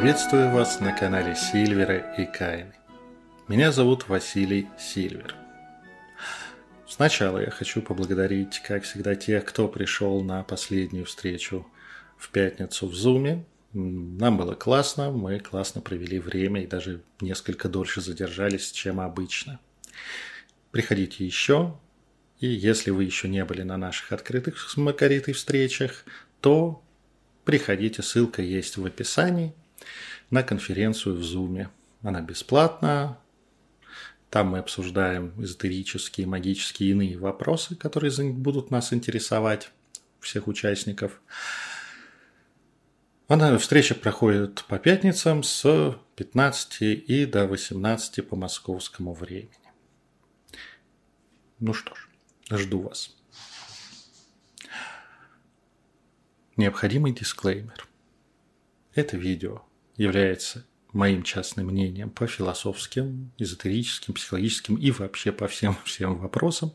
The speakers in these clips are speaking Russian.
Приветствую вас на канале Сильвера и Кайны. Меня зовут Василий Сильвер. Сначала я хочу поблагодарить, как всегда, тех, кто пришел на последнюю встречу в пятницу в Зуме. Нам было классно, мы классно провели время и даже несколько дольше задержались, чем обычно. Приходите еще, и если вы еще не были на наших открытых с Макаритой встречах, то приходите, ссылка есть в описании на конференцию в Zoom. Она бесплатна. Там мы обсуждаем эзотерические, магические и иные вопросы, которые будут нас интересовать, всех участников. Она, встреча проходит по пятницам с 15 и до 18 по московскому времени. Ну что ж, жду вас. Необходимый дисклеймер. Это видео является моим частным мнением по философским, эзотерическим, психологическим и вообще по всем всем вопросам.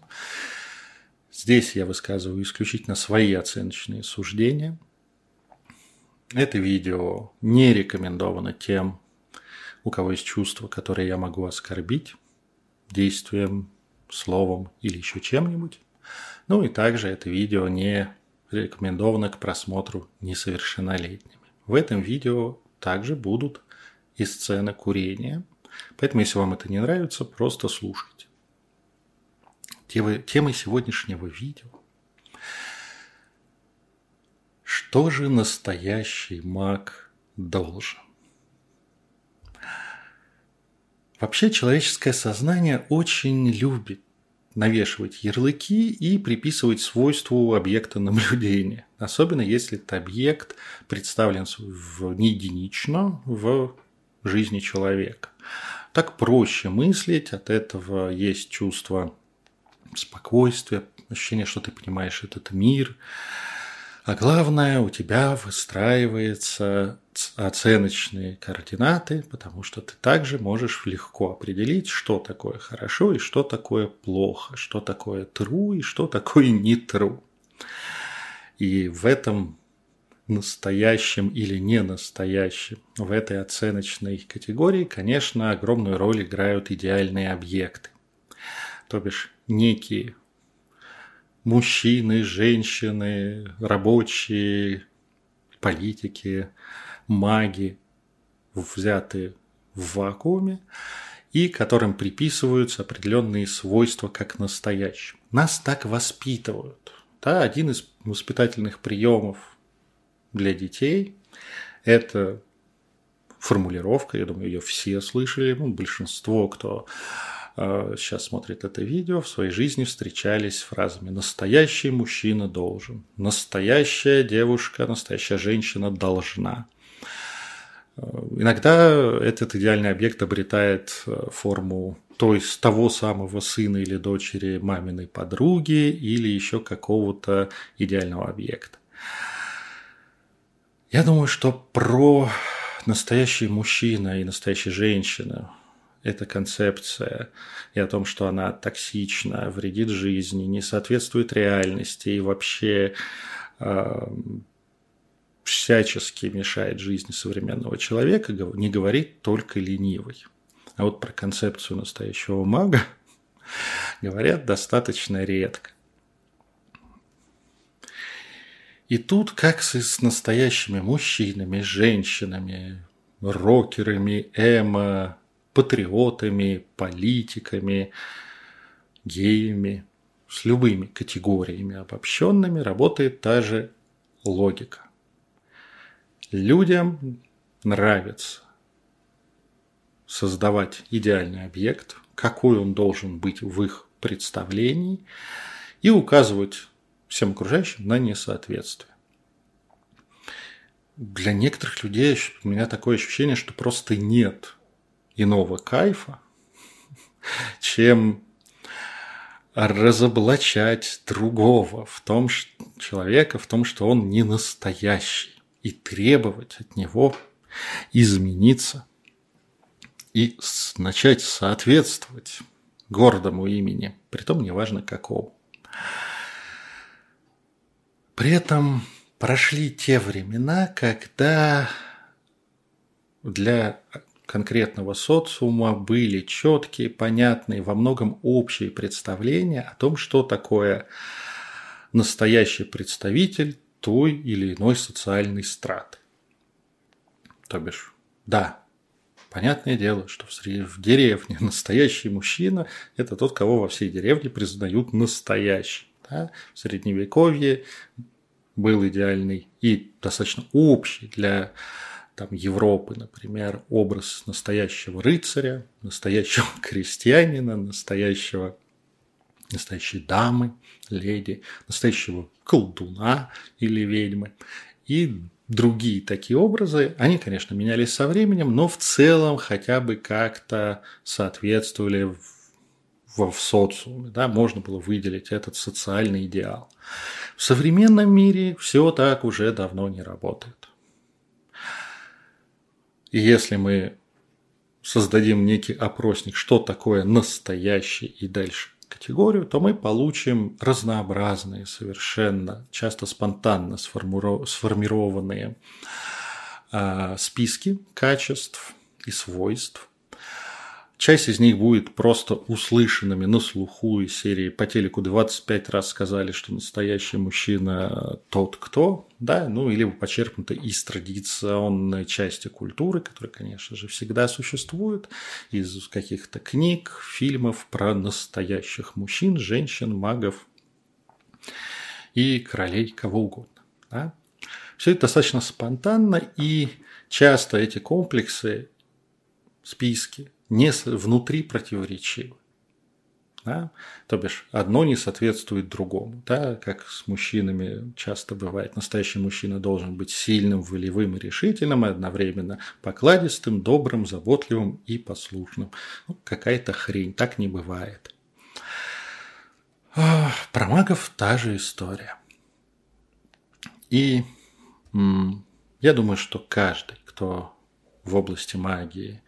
Здесь я высказываю исключительно свои оценочные суждения. Это видео не рекомендовано тем, у кого есть чувства, которые я могу оскорбить действием, словом или еще чем-нибудь. Ну и также это видео не рекомендовано к просмотру несовершеннолетними. В этом видео также будут и сцены курения. Поэтому, если вам это не нравится, просто слушайте. Темой сегодняшнего видео Что же настоящий маг должен? Вообще человеческое сознание очень любит навешивать ярлыки и приписывать свойству объекта наблюдения. Особенно если этот объект представлен не единично в жизни человека. Так проще мыслить, от этого есть чувство спокойствия, ощущение, что ты понимаешь этот мир. А главное, у тебя выстраивается оценочные координаты, потому что ты также можешь легко определить, что такое хорошо и что такое плохо, что такое true и что такое не true. И в этом настоящем или не настоящем, в этой оценочной категории, конечно, огромную роль играют идеальные объекты. То бишь некие мужчины, женщины, рабочие, политики, маги, взятые в вакууме, и которым приписываются определенные свойства как настоящим. Нас так воспитывают. Да, один из воспитательных приемов для детей – это формулировка, я думаю, ее все слышали, ну, большинство, кто сейчас смотрит это видео, в своей жизни встречались фразами «настоящий мужчина должен», «настоящая девушка, настоящая женщина должна». Иногда этот идеальный объект обретает э, форму то есть того самого сына или дочери маминой подруги или еще какого-то идеального объекта. Я думаю, что про настоящий мужчина и настоящая женщина эта концепция и о том, что она токсична, вредит жизни, не соответствует реальности и вообще э, всячески мешает жизни современного человека, не говорит только ленивый. А вот про концепцию настоящего мага говорят достаточно редко. И тут, как с настоящими мужчинами, женщинами, рокерами, эмо, патриотами, политиками, геями, с любыми категориями обобщенными работает та же логика. Людям нравится создавать идеальный объект, какой он должен быть в их представлении, и указывать всем окружающим на несоответствие. Для некоторых людей у меня такое ощущение, что просто нет иного кайфа, чем разоблачать другого в том, что, человека в том, что он не настоящий и требовать от него измениться и начать соответствовать гордому имени, притом неважно какому. При этом прошли те времена, когда для конкретного социума были четкие, понятные, во многом общие представления о том, что такое настоящий представитель той или иной социальной страты. То бишь, да, понятное дело, что в деревне настоящий мужчина – это тот, кого во всей деревне признают настоящим. Да? В Средневековье был идеальный и достаточно общий для там, Европы, например, образ настоящего рыцаря, настоящего крестьянина, настоящего, настоящей дамы, леди, настоящего колдуна или ведьмы. И другие такие образы, они, конечно, менялись со временем, но в целом хотя бы как-то соответствовали в, в, в социуме. Да? Можно было выделить этот социальный идеал. В современном мире все так уже давно не работает. И если мы создадим некий опросник, что такое настоящий и дальше категорию, то мы получим разнообразные, совершенно часто спонтанно сформированные а, списки качеств и свойств, Часть из них будет просто услышанными на слуху из серии по телеку 25 раз сказали, что настоящий мужчина тот кто, да, ну или почерпнуто из традиционной части культуры, которая, конечно же, всегда существует, из каких-то книг, фильмов про настоящих мужчин, женщин, магов и королей, кого угодно. Да? Все это достаточно спонтанно, и часто эти комплексы, списки не внутри противоречивы. Да? То бишь, одно не соответствует другому. Да? Как с мужчинами часто бывает. Настоящий мужчина должен быть сильным, волевым и решительным, и одновременно покладистым, добрым, заботливым и послушным. Ну, какая-то хрень. Так не бывает. Про магов та же история. И я думаю, что каждый, кто в области магии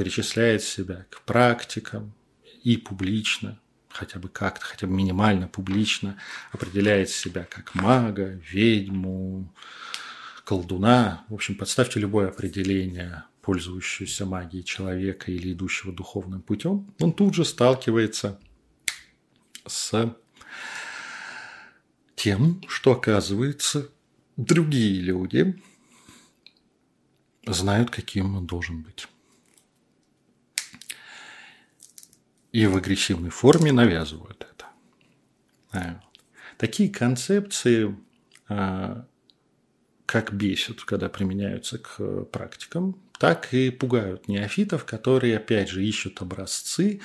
причисляет себя к практикам и публично, хотя бы как-то, хотя бы минимально публично определяет себя как мага, ведьму, колдуна. В общем, подставьте любое определение пользующегося магией человека или идущего духовным путем, он тут же сталкивается с тем, что оказывается другие люди знают, каким он должен быть. И в агрессивной форме навязывают это. Такие концепции а, как бесят, когда применяются к практикам, так и пугают неофитов, которые, опять же, ищут образцы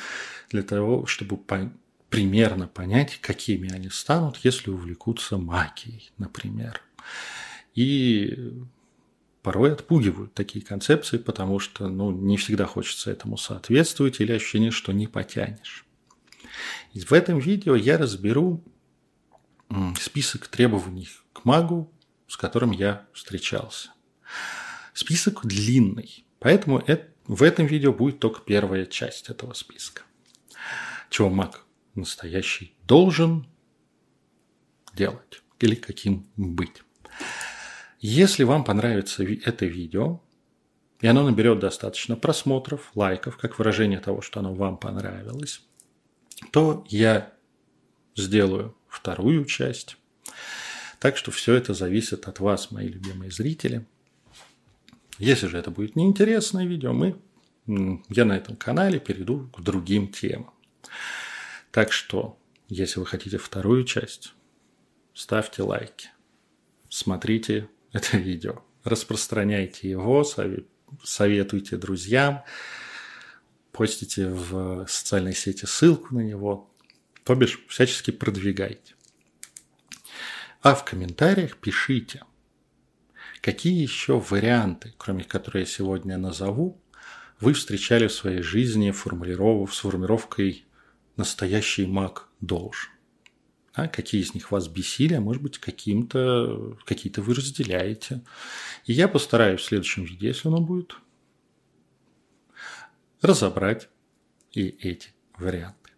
для того, чтобы по примерно понять, какими они станут, если увлекутся магией, например. И порой отпугивают такие концепции, потому что ну, не всегда хочется этому соответствовать или ощущение, что не потянешь. И в этом видео я разберу список требований к магу, с которым я встречался. Список длинный, поэтому это, в этом видео будет только первая часть этого списка. Чего маг настоящий должен делать или каким быть. Если вам понравится это видео, и оно наберет достаточно просмотров, лайков, как выражение того, что оно вам понравилось, то я сделаю вторую часть. Так что все это зависит от вас, мои любимые зрители. Если же это будет неинтересное видео, мы, я на этом канале перейду к другим темам. Так что, если вы хотите вторую часть, ставьте лайки, смотрите это видео. Распространяйте его, советуйте друзьям, постите в социальной сети ссылку на него, то бишь всячески продвигайте. А в комментариях пишите, какие еще варианты, кроме которых я сегодня назову, вы встречали в своей жизни формулировав, с формулировкой «настоящий маг должен». А какие из них вас бесили, а может быть, каким-то, какие-то вы разделяете. И я постараюсь в следующем видео, если оно будет, разобрать и эти варианты.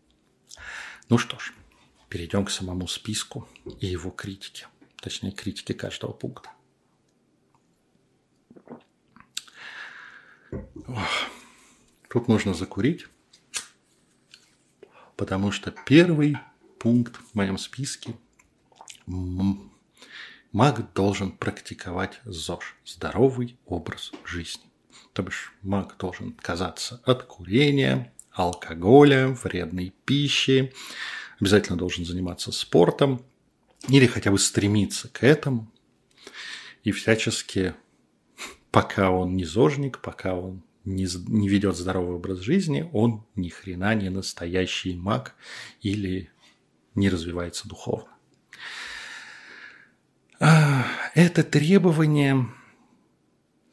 Ну что ж, перейдем к самому списку и его критике. Точнее, критике каждого пункта. Тут нужно закурить, потому что первый пункт в моем списке маг должен практиковать ЗОЖ – здоровый образ жизни. То бишь маг должен отказаться от курения, алкоголя, вредной пищи, обязательно должен заниматься спортом или хотя бы стремиться к этому. И всячески, пока он не зожник, пока он не, не ведет здоровый образ жизни, он ни хрена не настоящий маг или не развивается духовно. А, это требование,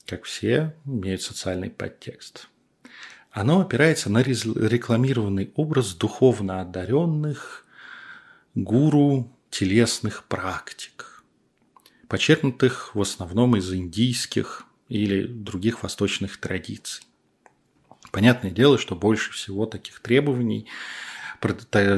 как все, имеет социальный подтекст. Оно опирается на рекламированный образ духовно одаренных гуру телесных практик, почерпнутых в основном из индийских или других восточных традиций. Понятное дело, что больше всего таких требований,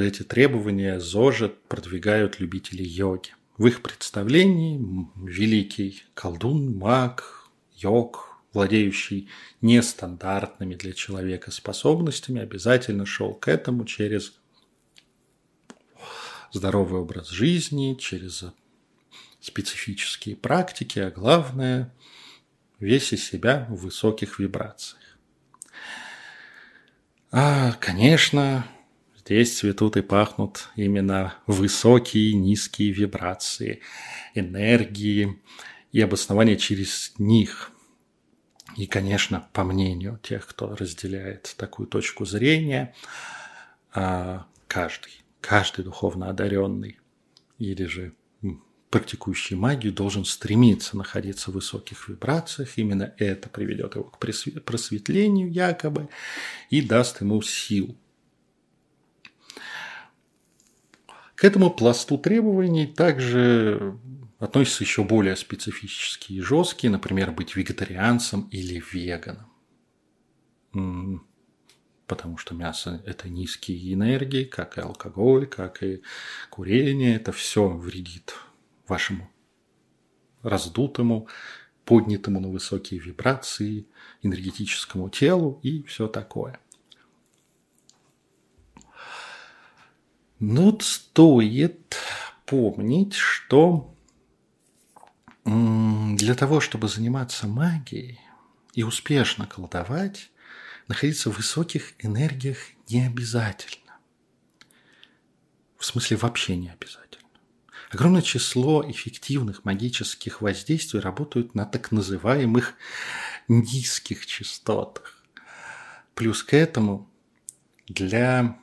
эти требования ЗОЖа продвигают любители йоги. В их представлении великий колдун, маг, йог, владеющий нестандартными для человека способностями, обязательно шел к этому через здоровый образ жизни, через специфические практики, а главное – весь из себя в высоких вибрациях. А, конечно, здесь цветут и пахнут именно высокие низкие вибрации, энергии и обоснования через них. И, конечно, по мнению тех, кто разделяет такую точку зрения, а, каждый, каждый духовно одаренный или же практикующий магию должен стремиться находиться в высоких вибрациях. Именно это приведет его к просветлению якобы и даст ему сил. К этому пласту требований также относятся еще более специфические и жесткие, например, быть вегетарианцем или веганом. Потому что мясо – это низкие энергии, как и алкоголь, как и курение. Это все вредит вашему раздутому, поднятому на высокие вибрации, энергетическому телу и все такое. Но стоит помнить, что для того, чтобы заниматься магией и успешно колдовать, находиться в высоких энергиях не обязательно. В смысле, вообще не обязательно. Огромное число эффективных магических воздействий работают на так называемых низких частотах. Плюс к этому для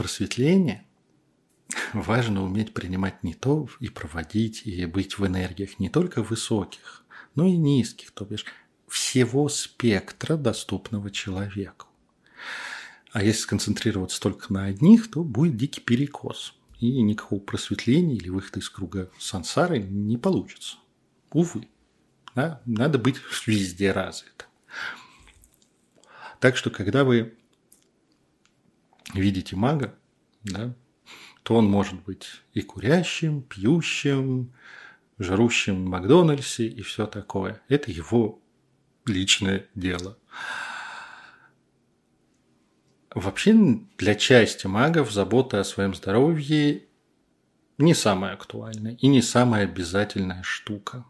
просветления важно уметь принимать не то и проводить, и быть в энергиях не только высоких, но и низких, то бишь всего спектра доступного человеку. А если сконцентрироваться только на одних, то будет дикий перекос. И никакого просветления или выхода из круга сансары не получится. Увы. Да? Надо быть везде развитым. Так что, когда вы видите мага, да, то он может быть и курящим, пьющим, жрущим в Макдональдсе и все такое. Это его личное дело. Вообще для части магов забота о своем здоровье не самая актуальная и не самая обязательная штука.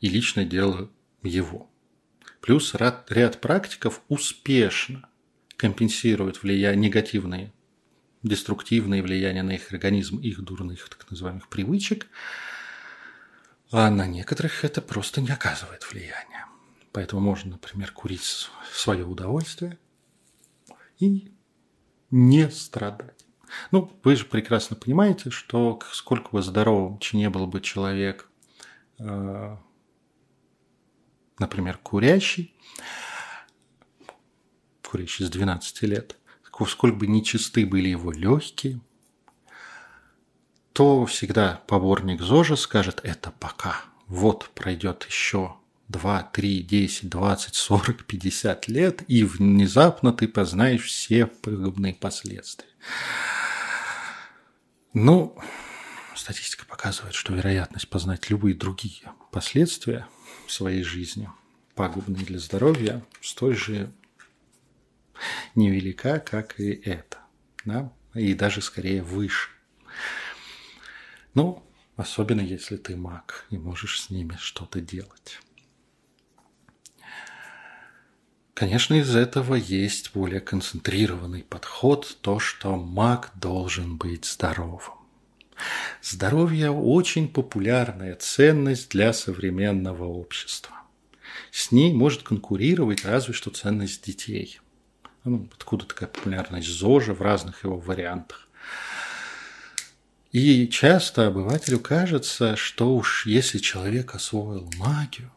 И личное дело его. Плюс ряд, ряд практиков успешно компенсируют влияние, негативные, деструктивные влияния на их организм, их дурных так называемых привычек, а на некоторых это просто не оказывает влияния. Поэтому можно, например, курить свое удовольствие и не страдать. Ну, вы же прекрасно понимаете, что сколько бы здоровым не был бы человек, э, например, курящий, курящий с 12 лет, сколько бы нечисты были его легкие, то всегда поборник ЗОЖа скажет «это пока». Вот пройдет еще 2, 3, 10, 20, 40, 50 лет, и внезапно ты познаешь все пагубные последствия. Ну, статистика показывает, что вероятность познать любые другие последствия в своей жизни, пагубные для здоровья, столь же невелика, как и это. Да? И даже скорее выше. Ну, особенно если ты маг и можешь с ними что-то делать. Конечно, из этого есть более концентрированный подход, то, что маг должен быть здоровым. Здоровье – очень популярная ценность для современного общества. С ней может конкурировать разве что ценность детей. Ну, откуда такая популярность ЗОЖа в разных его вариантах. И часто обывателю кажется, что уж если человек освоил магию,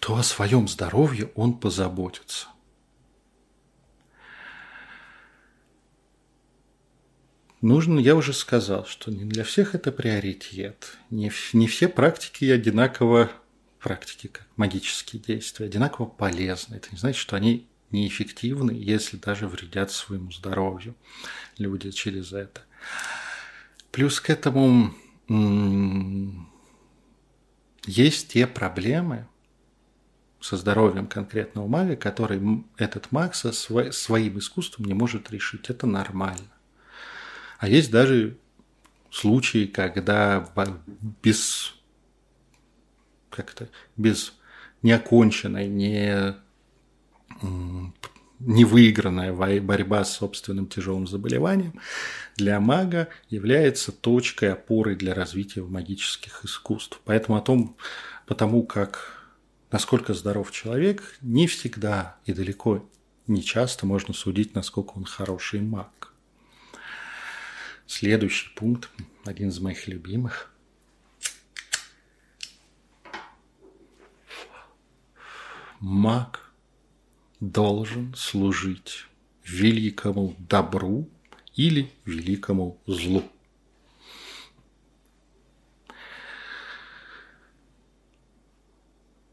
то о своем здоровье он позаботится. Нужно, я уже сказал, что не для всех это приоритет. Не, не все практики одинаково, практики как магические действия, одинаково полезны. Это не значит, что они неэффективны, если даже вредят своему здоровью люди через это. Плюс к этому есть те проблемы со здоровьем конкретного мага, который этот маг со своим искусством не может решить. Это нормально. А есть даже случаи, когда без как-то без неоконченной, не, не выигранная борьба с собственным тяжелым заболеванием для мага является точкой опоры для развития магических искусств. Поэтому о том, потому как насколько здоров человек, не всегда и далеко не часто можно судить, насколько он хороший маг. Следующий пункт, один из моих любимых. Маг должен служить великому добру или великому злу.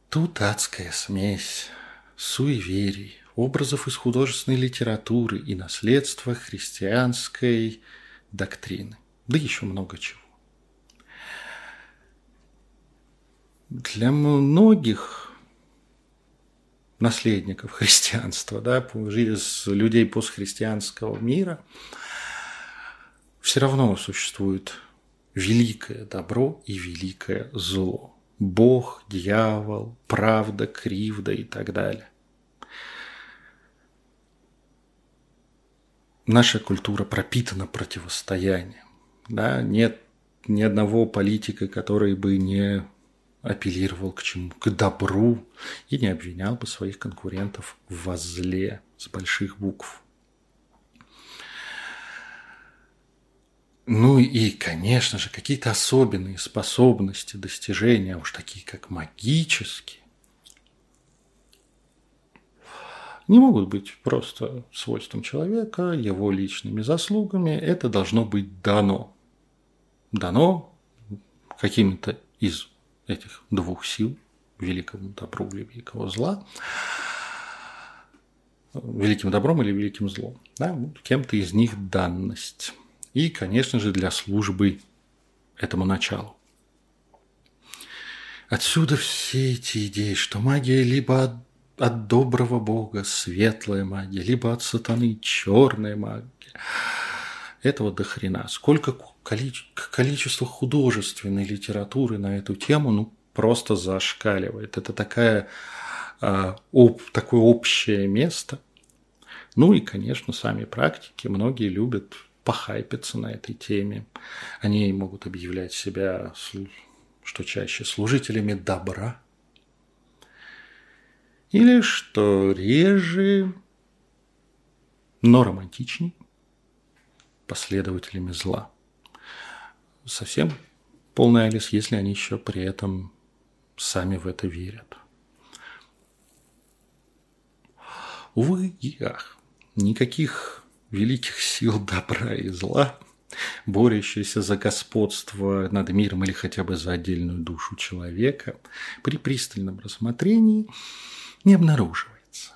Тут адская смесь суеверий, образов из художественной литературы и наследства христианской доктрины, да еще много чего. Для многих наследников христианства, да, людей постхристианского мира, все равно существует великое добро и великое зло. Бог, дьявол, правда, кривда и так далее. наша культура пропитана противостоянием. Да? Нет ни одного политика, который бы не апеллировал к чему? К добру и не обвинял бы своих конкурентов в возле с больших букв. Ну и, конечно же, какие-то особенные способности, достижения, уж такие как магические, не могут быть просто свойством человека, его личными заслугами. Это должно быть дано. Дано какими-то из этих двух сил, великому добру или великого зла, великим добром или великим злом. Да, кем-то из них данность. И, конечно же, для службы этому началу. Отсюда все эти идеи, что магия либо от доброго бога светлая магия, либо от сатаны черная магия. Этого до хрена. Сколько количество художественной литературы на эту тему, ну, просто зашкаливает. Это такая, э, об, такое общее место. Ну и, конечно, сами практики. Многие любят похайпиться на этой теме. Они могут объявлять себя, что чаще, служителями добра – или, что реже, но романтичней, последователями зла. Совсем полный Алис, если они еще при этом сами в это верят. Увы и никаких великих сил добра и зла, борющихся за господство над миром или хотя бы за отдельную душу человека, при пристальном рассмотрении – не обнаруживается.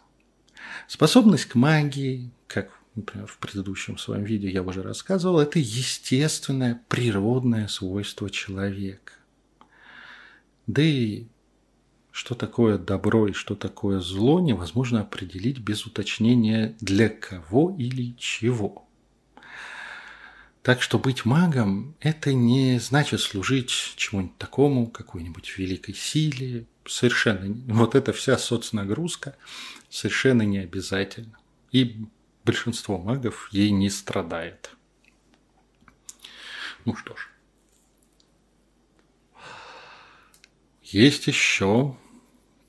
Способность к магии, как например, в предыдущем своем видео я уже рассказывал, это естественное природное свойство человека. Да и что такое добро и что такое зло, невозможно определить без уточнения для кого или чего. Так что быть магом – это не значит служить чему-нибудь такому, какой-нибудь великой силе. Совершенно. Вот эта вся соцнагрузка совершенно не обязательно. И большинство магов ей не страдает. Ну что ж. Есть еще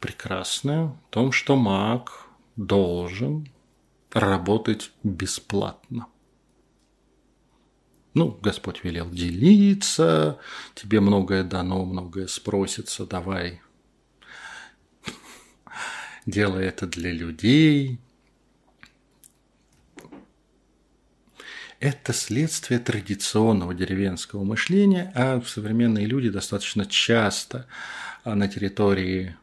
прекрасное в том, что маг должен работать бесплатно. Ну, Господь велел делиться, тебе многое дано, многое спросится, давай. Делай это для людей. Это следствие традиционного деревенского мышления, а современные люди достаточно часто а на территории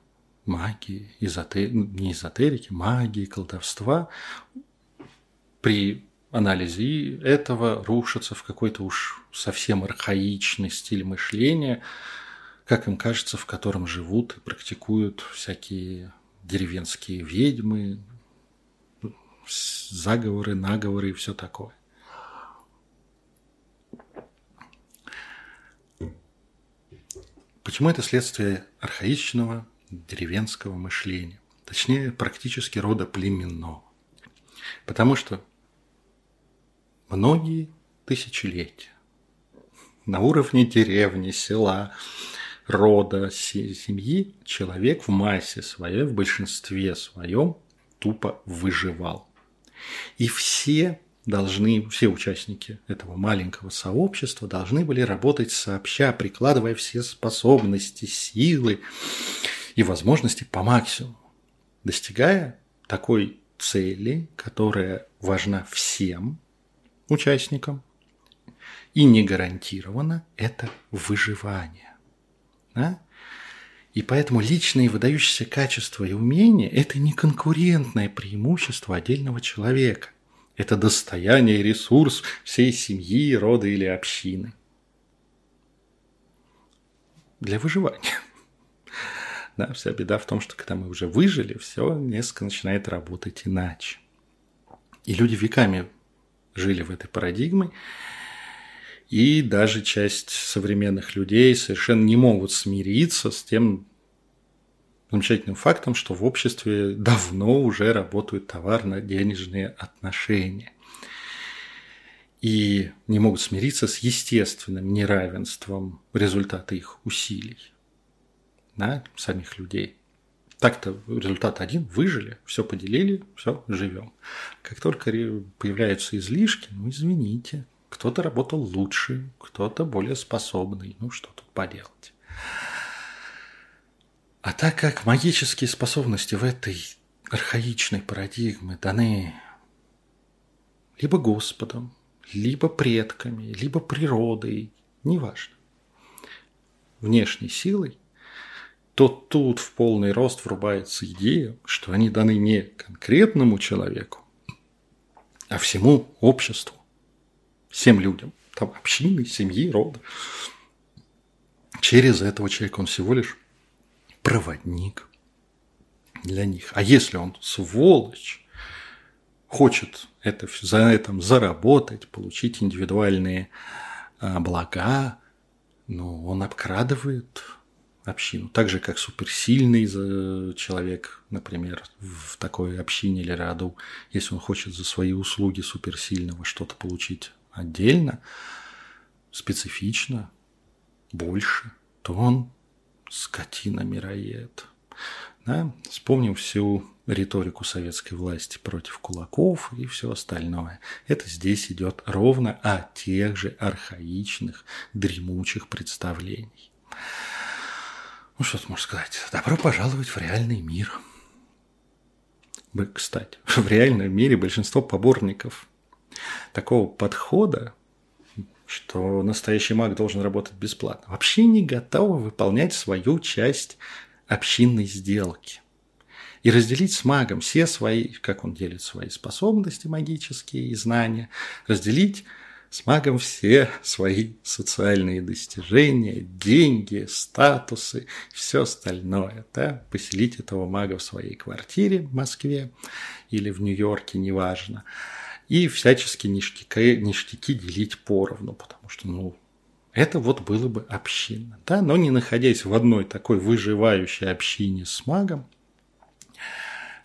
магии, эзотер... не эзотерики, магии, колдовства при анализе этого рушатся в какой-то уж совсем архаичный стиль мышления, как им кажется, в котором живут и практикуют всякие деревенские ведьмы, заговоры, наговоры и все такое. Почему это следствие архаичного деревенского мышления? Точнее, практически рода племенного. Потому что многие тысячелетия на уровне деревни, села, рода, семьи человек в массе своей, в большинстве своем тупо выживал. И все должны, все участники этого маленького сообщества должны были работать сообща, прикладывая все способности, силы и возможности по максимуму, достигая такой цели, которая важна всем участникам, и не гарантировано это выживание. Да? И поэтому личные выдающиеся качества и умения – это не конкурентное преимущество отдельного человека. Это достояние и ресурс всей семьи, рода или общины. Для выживания. Да, вся беда в том, что когда мы уже выжили, все несколько начинает работать иначе. И люди веками жили в этой парадигме, и даже часть современных людей совершенно не могут смириться с тем замечательным фактом, что в обществе давно уже работают товарно-денежные отношения. И не могут смириться с естественным неравенством результата их усилий, да, самих людей. Так-то результат один, выжили, все поделили, все, живем. Как только появляются излишки, ну извините, кто-то работал лучше, кто-то более способный, ну что тут поделать. А так как магические способности в этой архаичной парадигме даны либо Господом, либо предками, либо природой, неважно, внешней силой, то тут в полный рост врубается идея, что они даны не конкретному человеку, а всему обществу, всем людям, там общины, семьи, рода. Через этого человека он всего лишь проводник для них. А если он сволочь, хочет это, за этом заработать, получить индивидуальные а, блага, ну, он обкрадывает общину. Так же, как суперсильный человек, например, в такой общине или роду, если он хочет за свои услуги суперсильного что-то получить отдельно, специфично, больше, то он скотина-мироед. Да? Вспомним всю риторику советской власти против кулаков и все остальное. Это здесь идет ровно о тех же архаичных, дремучих представлений. Ну, что можно сказать? Добро пожаловать в реальный мир. Кстати, в реальном мире большинство поборников такого подхода что настоящий маг должен работать бесплатно, вообще не готовы выполнять свою часть общинной сделки. И разделить с магом все свои, как он делит свои способности магические и знания, разделить с магом все свои социальные достижения, деньги, статусы, все остальное. Да? Поселить этого мага в своей квартире в Москве или в Нью-Йорке, неважно. И всячески ништяки, ништяки делить поровну, потому что, ну, это вот было бы община. Да? Но не находясь в одной такой выживающей общине с магом,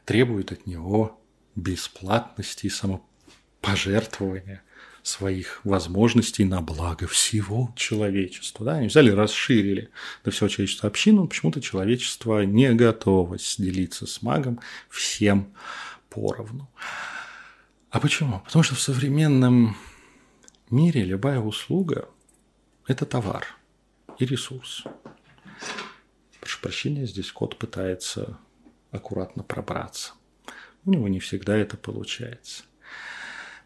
требует от него бесплатности и самопожертвования своих возможностей на благо всего человечества. Да? Они взяли, расширили до всего человечества общину, почему-то человечество не готово делиться с магом всем поровну. А почему? Потому что в современном мире любая услуга – это товар и ресурс. Прошу прощения, здесь кот пытается аккуратно пробраться. У него не всегда это получается.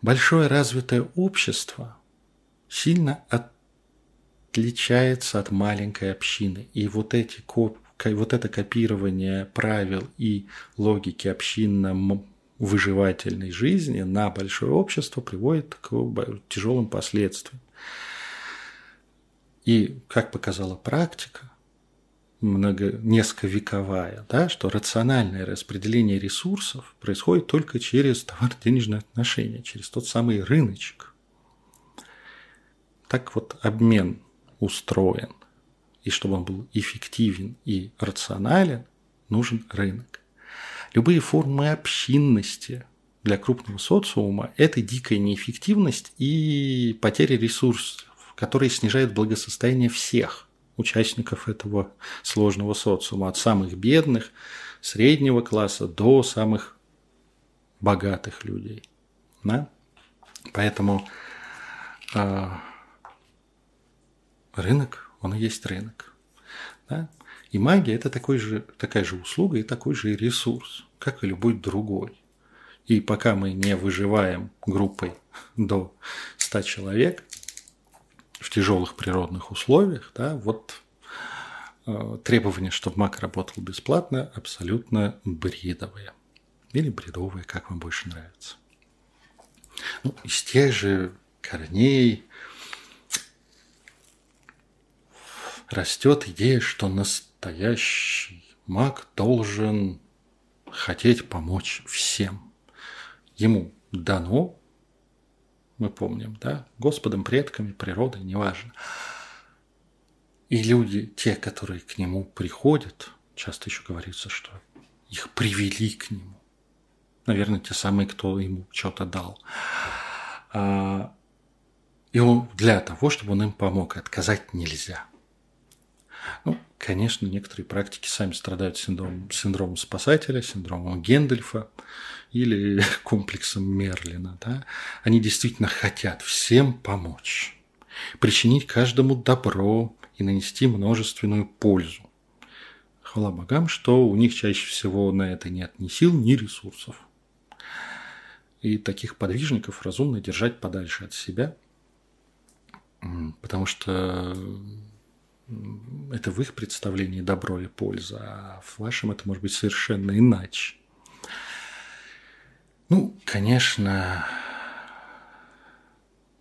Большое развитое общество сильно отличается от маленькой общины. И вот, эти, вот это копирование правил и логики общинно выживательной жизни на большое общество приводит к тяжелым последствиям. И, как показала практика, много, несколько вековая, да, что рациональное распределение ресурсов происходит только через товар-денежные отношения, через тот самый рыночек. Так вот обмен устроен. И чтобы он был эффективен и рационален, нужен рынок. Любые формы общинности для крупного социума – это дикая неэффективность и потеря ресурсов, которые снижают благосостояние всех – участников этого сложного социума, от самых бедных, среднего класса до самых богатых людей. Да? Поэтому э, рынок, он и есть рынок. Да? И магия – это такой же, такая же услуга и такой же ресурс, как и любой другой. И пока мы не выживаем группой до 100 человек, в тяжелых природных условиях, да, вот э, требование, чтобы Mac работал бесплатно, абсолютно бредовые. Или бредовые, как вам больше нравится. Ну, из тех же корней растет идея, что настоящий маг должен хотеть помочь всем. Ему дано мы помним, да, Господом, предками, природой, неважно. И люди, те, которые к нему приходят, часто еще говорится, что их привели к нему. Наверное, те самые, кто ему что-то дал. А, и для того, чтобы он им помог, отказать нельзя. Ну, конечно, некоторые практики сами страдают синдромом, синдромом спасателя, синдромом Гендельфа или комплексом Мерлина. Да? Они действительно хотят всем помочь, причинить каждому добро и нанести множественную пользу. Хвала богам, что у них чаще всего на это нет ни сил, ни ресурсов. И таких подвижников разумно держать подальше от себя, потому что это в их представлении добро и польза, а в вашем это может быть совершенно иначе. Ну, конечно,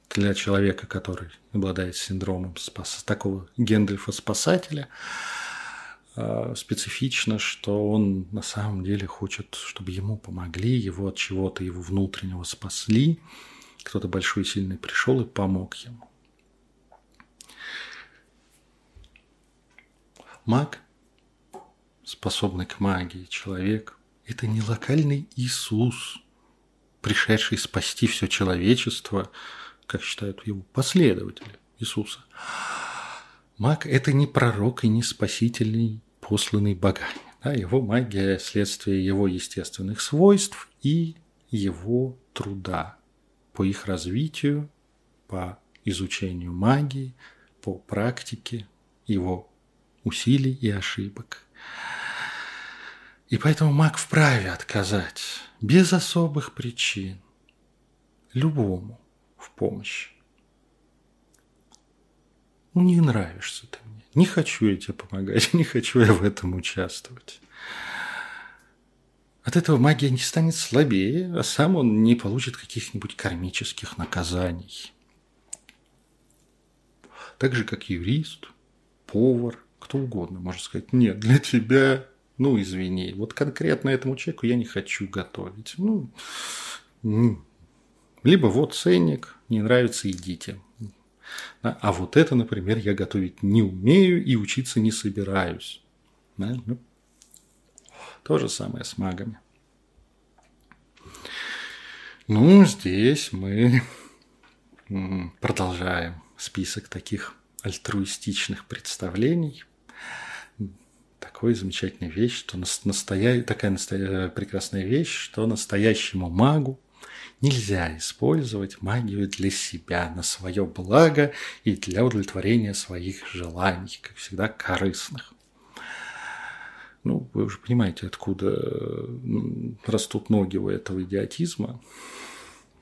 для человека, который обладает синдромом спас... такого Гендельфа-спасателя, а, специфично, что он на самом деле хочет, чтобы ему помогли, его от чего-то, его внутреннего спасли. Кто-то большой и сильный пришел и помог ему. Маг, способный к магии человек, это не локальный Иисус, пришедший спасти все человечество, как считают его последователи Иисуса. Маг – это не пророк и не спасительный, посланный богами. Да, его магия – следствие его естественных свойств и его труда по их развитию, по изучению магии, по практике его усилий и ошибок. И поэтому маг вправе отказать без особых причин любому в помощь. Ну, не нравишься ты мне. Не хочу я тебе помогать, не хочу я в этом участвовать. от этого магия не станет слабее, а сам он не получит каких-нибудь кармических наказаний. Так же, как юрист, повар, кто угодно может сказать, нет, для тебя, ну, извини, вот конкретно этому человеку я не хочу готовить. Ну, либо вот ценник, не нравится, идите. А вот это, например, я готовить не умею и учиться не собираюсь. Да? Ну, то же самое с магами. Ну, здесь мы продолжаем список таких альтруистичных представлений. Такой замечательная вещь, что настоя... такая настоя... прекрасная вещь, что настоящему магу нельзя использовать магию для себя, на свое благо и для удовлетворения своих желаний, как всегда, корыстных. Ну, вы уже понимаете, откуда растут ноги у этого идиотизма.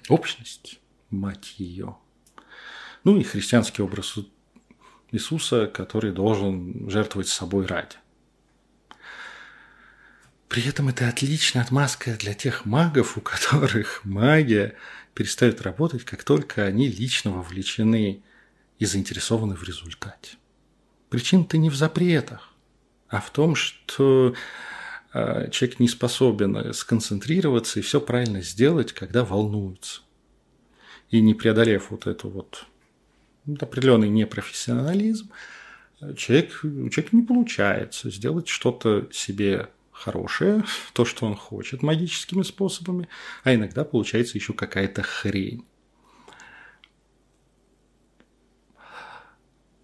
Общность, мать ее. Ну и христианский образ Иисуса, который должен жертвовать собой ради. При этом это отличная отмазка для тех магов, у которых магия перестает работать, как только они лично вовлечены и заинтересованы в результате. Причина-то не в запретах а в том, что а, человек не способен сконцентрироваться и все правильно сделать, когда волнуется. И не преодолев вот эту вот определенный непрофессионализм, человек, у человека не получается сделать что-то себе хорошее, то, что он хочет магическими способами, а иногда получается еще какая-то хрень.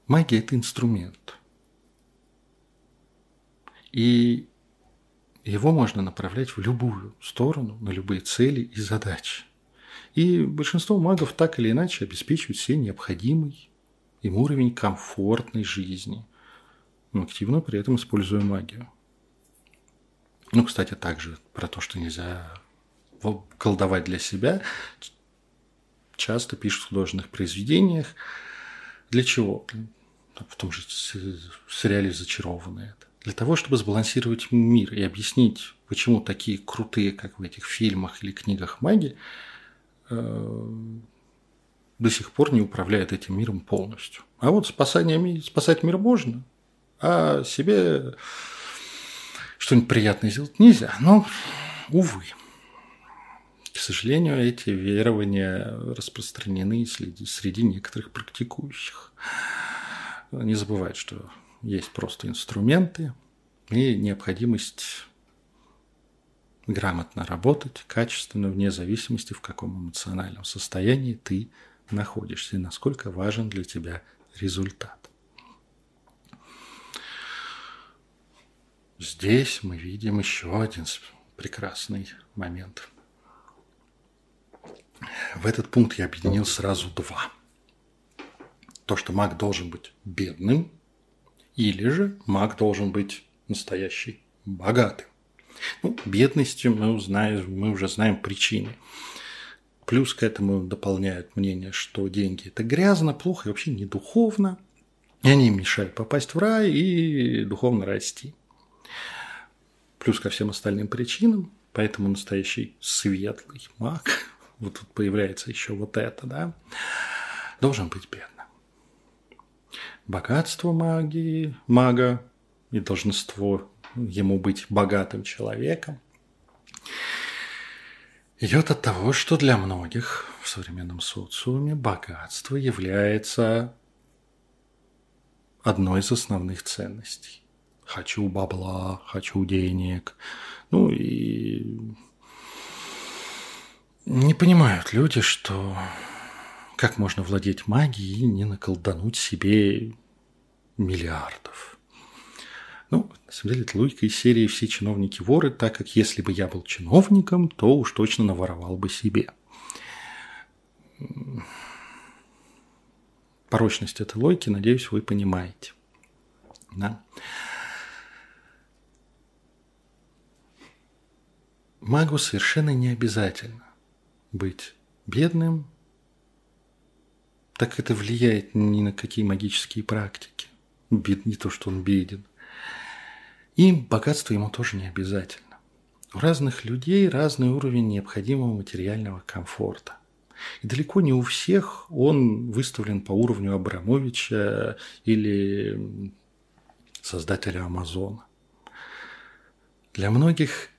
Магия – это инструмент – и его можно направлять в любую сторону, на любые цели и задачи. И большинство магов так или иначе обеспечивают себе необходимый им уровень комфортной жизни, но активно при этом используя магию. Ну, кстати, также про то, что нельзя колдовать для себя, часто пишут в художественных произведениях. Для чего? В том же сериале «Зачарованные» это для того, чтобы сбалансировать мир и объяснить, почему такие крутые, как в этих фильмах или книгах маги, э, до сих пор не управляют этим миром полностью. А вот спасание, спасать мир можно, а себе что-нибудь приятное сделать нельзя. Но, увы, к сожалению, эти верования распространены среди, среди некоторых практикующих. Не забывать, что есть просто инструменты и необходимость грамотно работать, качественно, вне зависимости, в каком эмоциональном состоянии ты находишься и насколько важен для тебя результат. Здесь мы видим еще один прекрасный момент. В этот пункт я объединил сразу два. То, что маг должен быть бедным – или же маг должен быть настоящий, богатый. Ну, бедностью мы, узнаем, мы уже знаем причины. Плюс к этому дополняют мнение, что деньги – это грязно, плохо и вообще не духовно. И они мешают попасть в рай и духовно расти. Плюс ко всем остальным причинам, поэтому настоящий светлый маг, вот тут появляется еще вот это, да, должен быть бедным богатство магии, мага и долженство ему быть богатым человеком, идет от того, что для многих в современном социуме богатство является одной из основных ценностей. Хочу бабла, хочу денег. Ну и не понимают люди, что как можно владеть магией и не наколдануть себе миллиардов? Ну, на самом деле, это логика из серии «Все чиновники воры», так как если бы я был чиновником, то уж точно наворовал бы себе. Порочность этой логики, надеюсь, вы понимаете. Да? Магу совершенно не обязательно быть бедным, так это влияет ни на какие магические практики. Бед, не то, что он беден. И богатство ему тоже не обязательно. У разных людей разный уровень необходимого материального комфорта. И далеко не у всех он выставлен по уровню Абрамовича или создателя Амазона. Для многих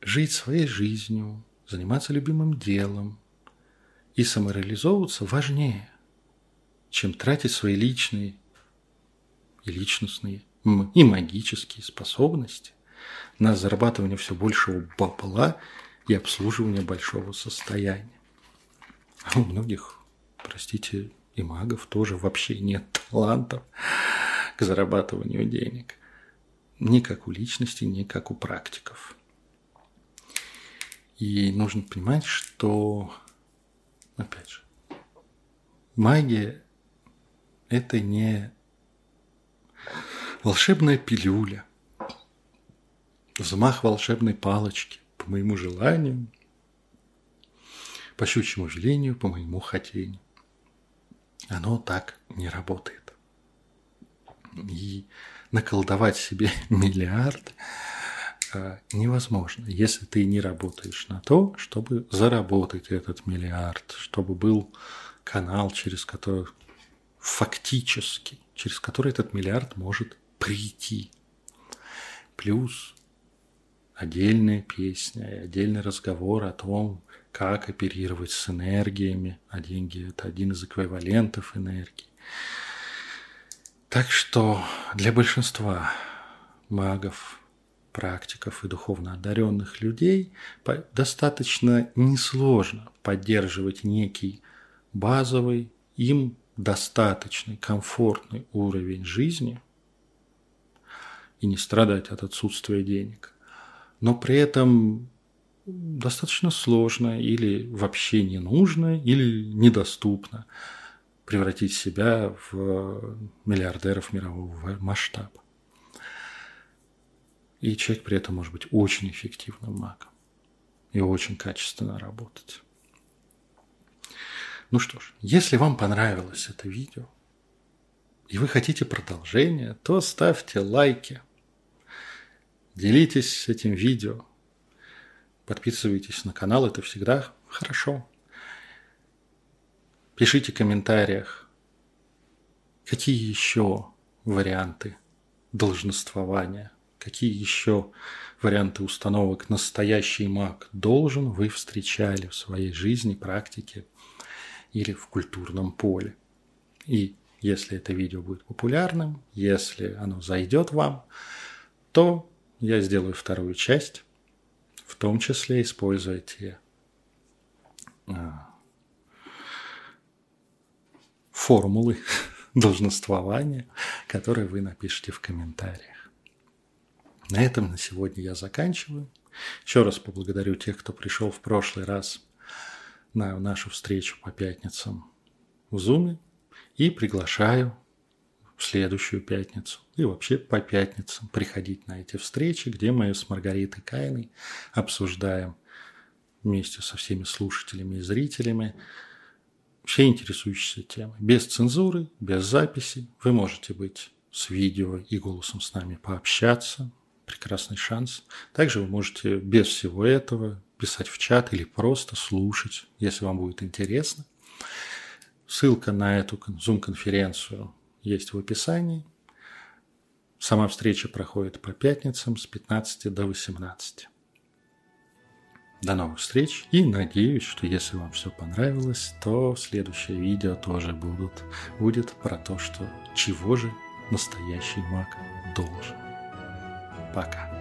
жить своей жизнью, заниматься любимым делом и самореализовываться важнее, чем тратить свои личные и личностные и магические способности на зарабатывание все большего бабла и обслуживание большого состояния. А у многих, простите, и магов тоже вообще нет талантов к зарабатыванию денег. Ни как у личности, ни как у практиков. И нужно понимать, что, опять же, магия – это не волшебная пилюля, взмах волшебной палочки по моему желанию, по щучьему велению, по моему хотению. Оно так не работает. И наколдовать себе миллиард – невозможно, если ты не работаешь на то, чтобы заработать этот миллиард, чтобы был канал, через который фактически, через который этот миллиард может прийти. Плюс отдельная песня и отдельный разговор о том, как оперировать с энергиями, а деньги – это один из эквивалентов энергии. Так что для большинства магов практиков и духовно одаренных людей достаточно несложно поддерживать некий базовый, им достаточный, комфортный уровень жизни и не страдать от отсутствия денег. Но при этом достаточно сложно или вообще не нужно, или недоступно превратить себя в миллиардеров мирового масштаба. И человек при этом может быть очень эффективным магом и очень качественно работать. Ну что ж, если вам понравилось это видео, и вы хотите продолжения, то ставьте лайки, делитесь этим видео, подписывайтесь на канал, это всегда хорошо. Пишите в комментариях, какие еще варианты долженствования – какие еще варианты установок настоящий маг должен вы встречали в своей жизни, практике или в культурном поле. И если это видео будет популярным, если оно зайдет вам, то я сделаю вторую часть, в том числе используя те а, формулы долженствования, которые вы напишите в комментариях. На этом на сегодня я заканчиваю. Еще раз поблагодарю тех, кто пришел в прошлый раз на нашу встречу по пятницам в Zoom и приглашаю в следующую пятницу и вообще по пятницам приходить на эти встречи, где мы с Маргаритой Кайной обсуждаем вместе со всеми слушателями и зрителями все интересующиеся темы. Без цензуры, без записи. Вы можете быть с видео и голосом с нами пообщаться, прекрасный шанс. Также вы можете без всего этого писать в чат или просто слушать, если вам будет интересно. Ссылка на эту Zoom-конференцию есть в описании. Сама встреча проходит по пятницам с 15 до 18. До новых встреч и надеюсь, что если вам все понравилось, то следующее видео тоже будут, будет про то, что чего же настоящий маг должен. Пока.